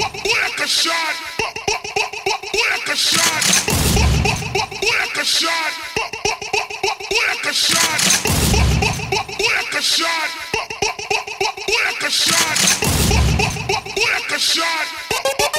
Black a shot. Black a shot. Black a shot. Black a shot. Black a shot. Black a shot. Black a shot.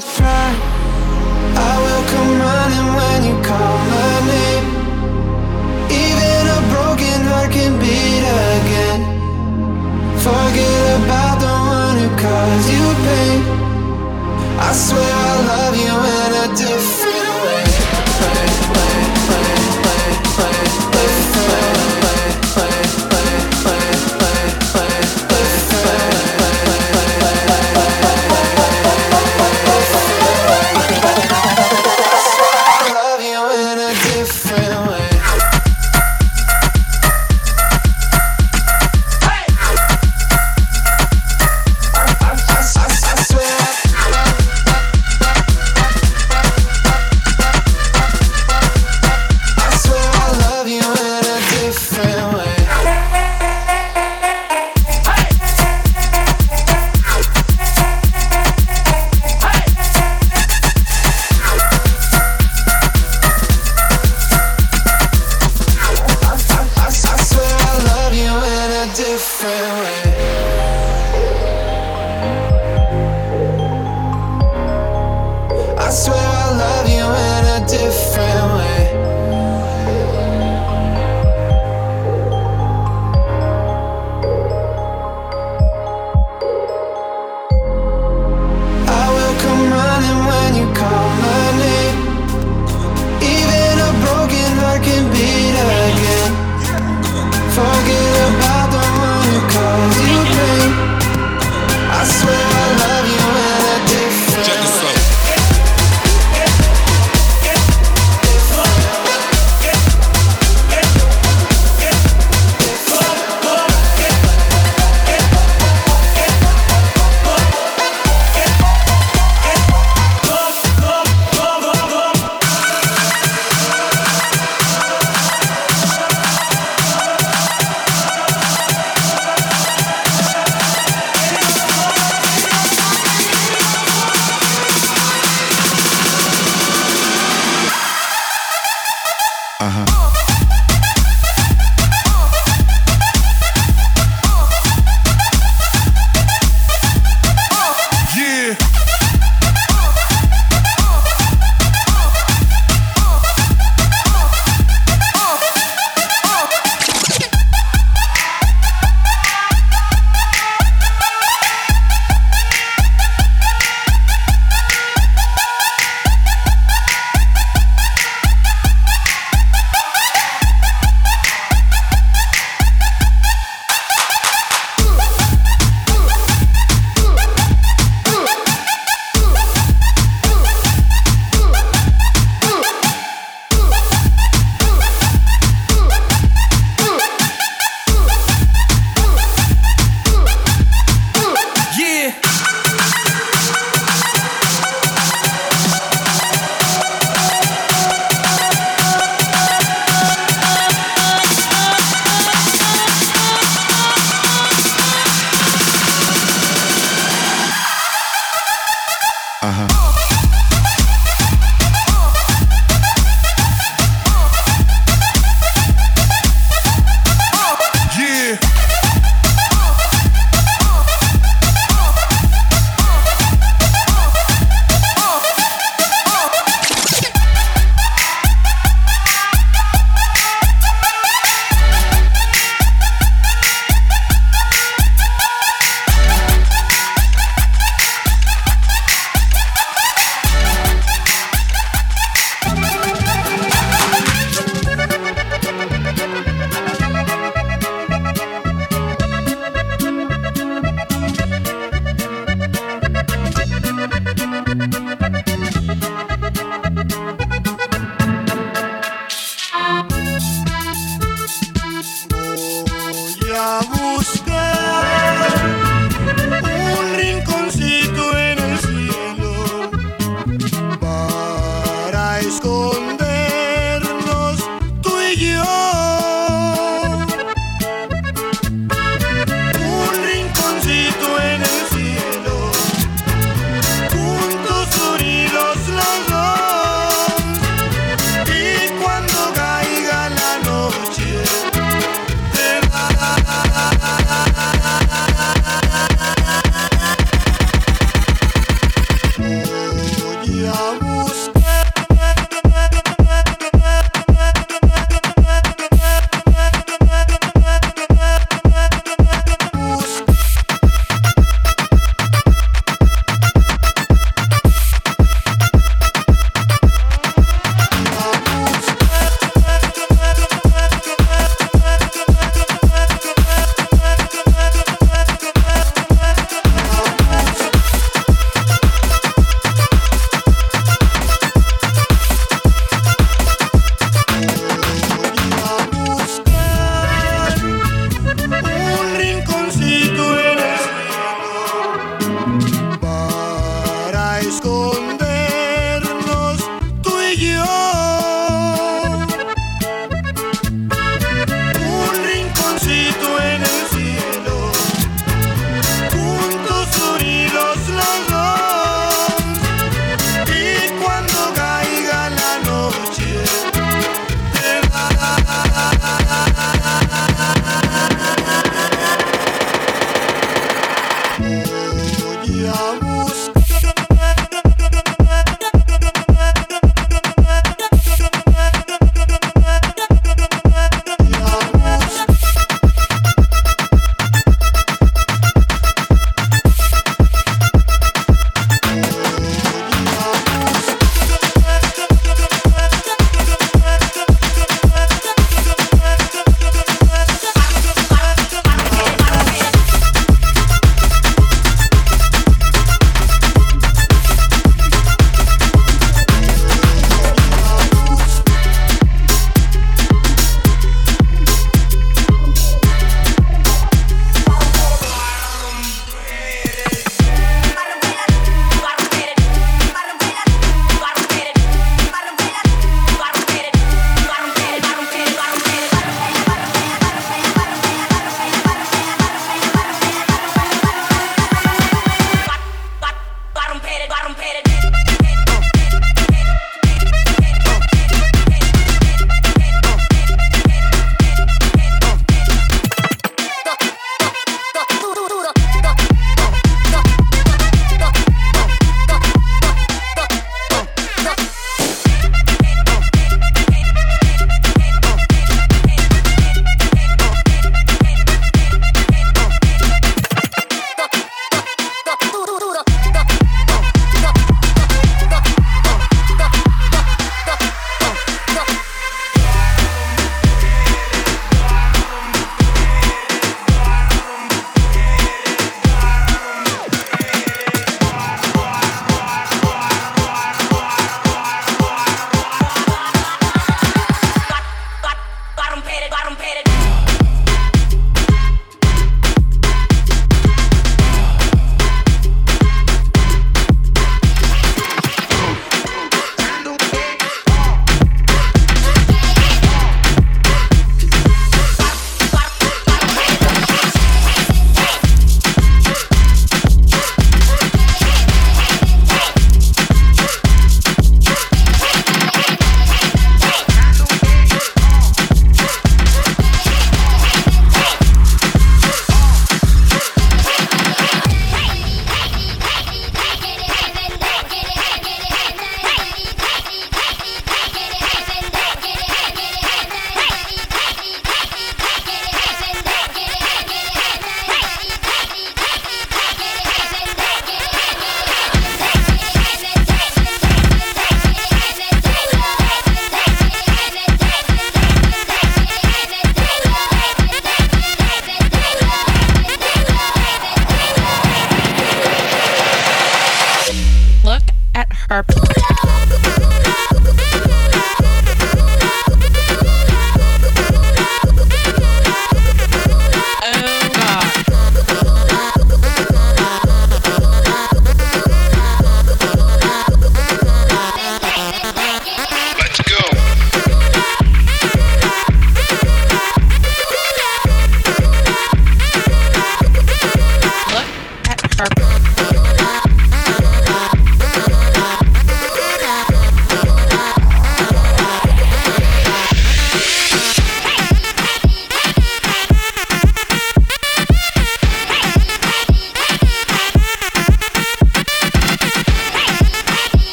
to try. I will come running when you call my name. Even a broken heart can beat again. Forget about the one who caused you pain. I swear. a buscar.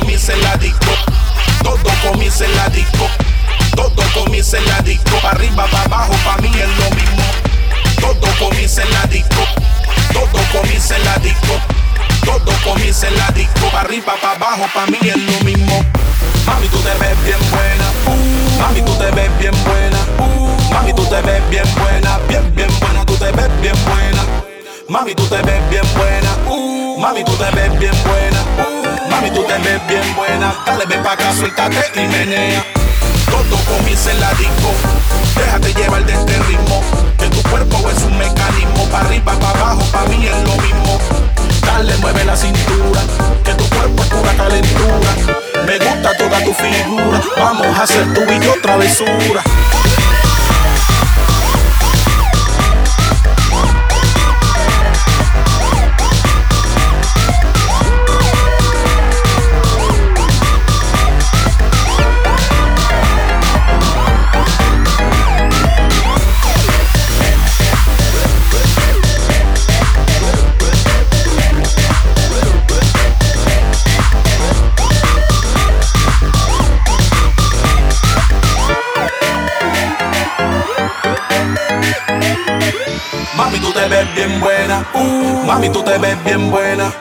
comienza en la disco. Todo comienza en la disco. Todo comienza en la disco. Arriba, para abajo, para mí es lo mismo. Todo comienza en la disco. Todo comienza en la disco. Todo comienza en la disco. Arriba, para abajo, para mí es lo mismo. Mami, tú te ves bien buena. Mami, tú te ves bien buena. Mami, tú te ves bien buena. Bien, bien buena. Tú te ves bien buena. Mami, tú te ves bien buena. Uh, mami, tú te ves bien buena, mami, tú te ves bien buena. Dale, ven pa' acá, suéltate y menea. Todo comienza en la. Déjate llevar de este ritmo. Que tu cuerpo es un mecanismo. Pa' arriba, pa' abajo, pa' mí es lo mismo. Dale, mueve la cintura. Que tu cuerpo es pura calentura. Me gusta toda tu figura. Vamos a hacer tu y yo travesura. Bien buena.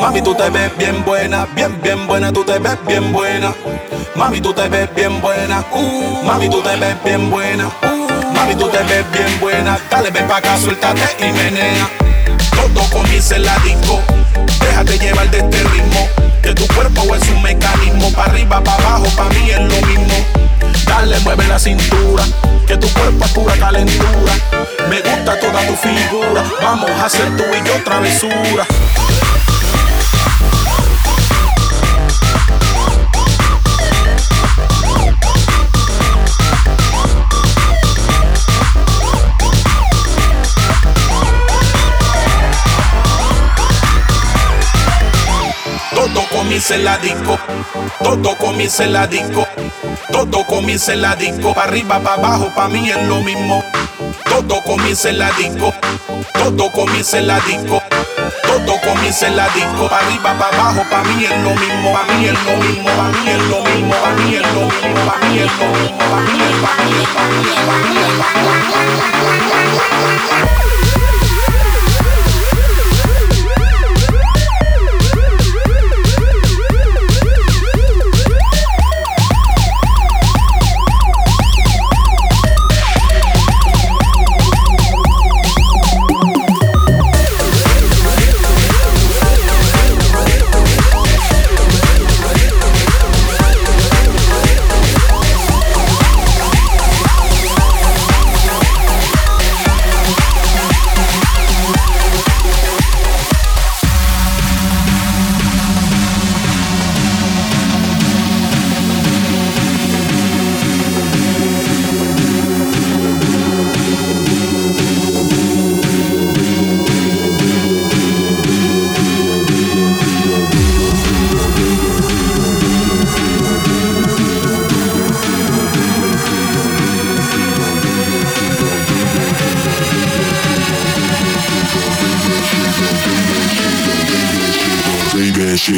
Mami, tú te ves bien buena. Bien, bien buena, tú te ves bien buena. Mami, tú te ves bien buena. Mami, tú te ves bien buena. Mami, tú te ves bien buena. Dale, ven pa' acá, suéltate y menea. Todo comienza en la disco. Déjate llevar de este ritmo. Que tu cuerpo es un mecanismo. Pa' arriba, pa' abajo, pa' mí es lo mismo. Dale, mueve la cintura. Que tu cuerpo es pura calentura. Me gusta toda tu figura. Vamos a hacer tú y yo travesura. Comienza en la disco, todo comienza en la disco, todo comienza en la disco, pa' arriba, pa' abajo, pa' mí es lo mismo. Todo comienza en la disco, todo comienza en la disco, todo comienza en la disco, pa' arriba, pa' abajo, pa' mí es lo mismo, pa' mí es lo mismo, pa' mí es lo mismo, pa' mí es lo mismo, pa' mí es lo mismo, pa' mí es, mí es, pa' mí es, pa' mí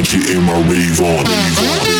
on, getting my rave on. Rave on,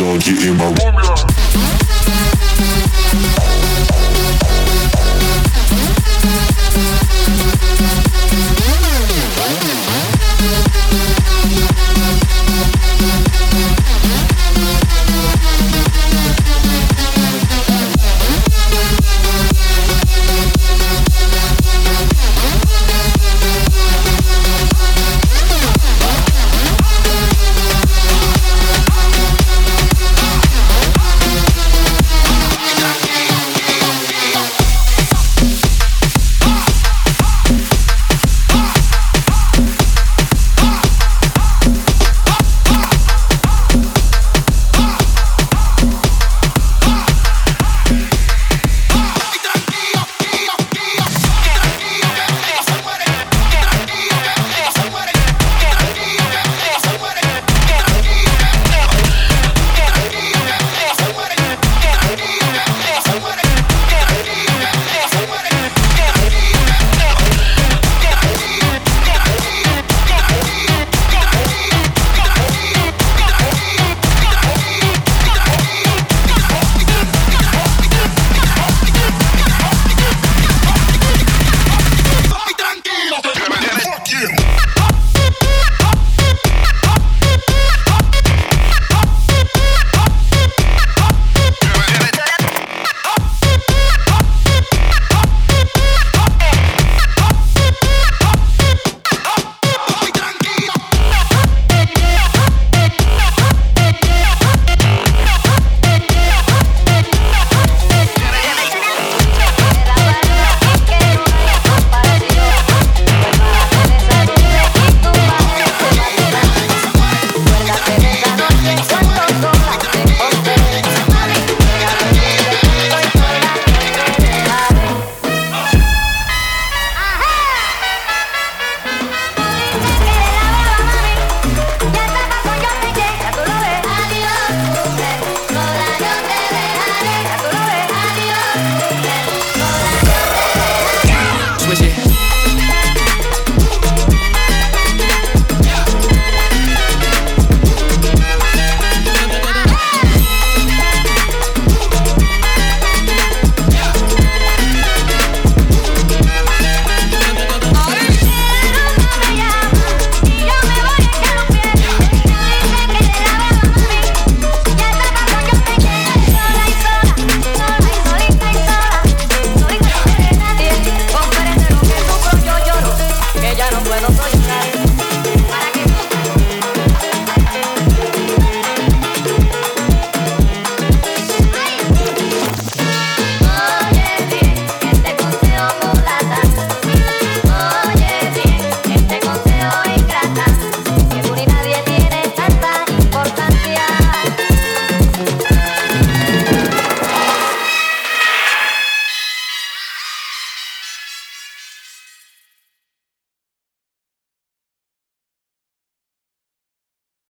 on, getting my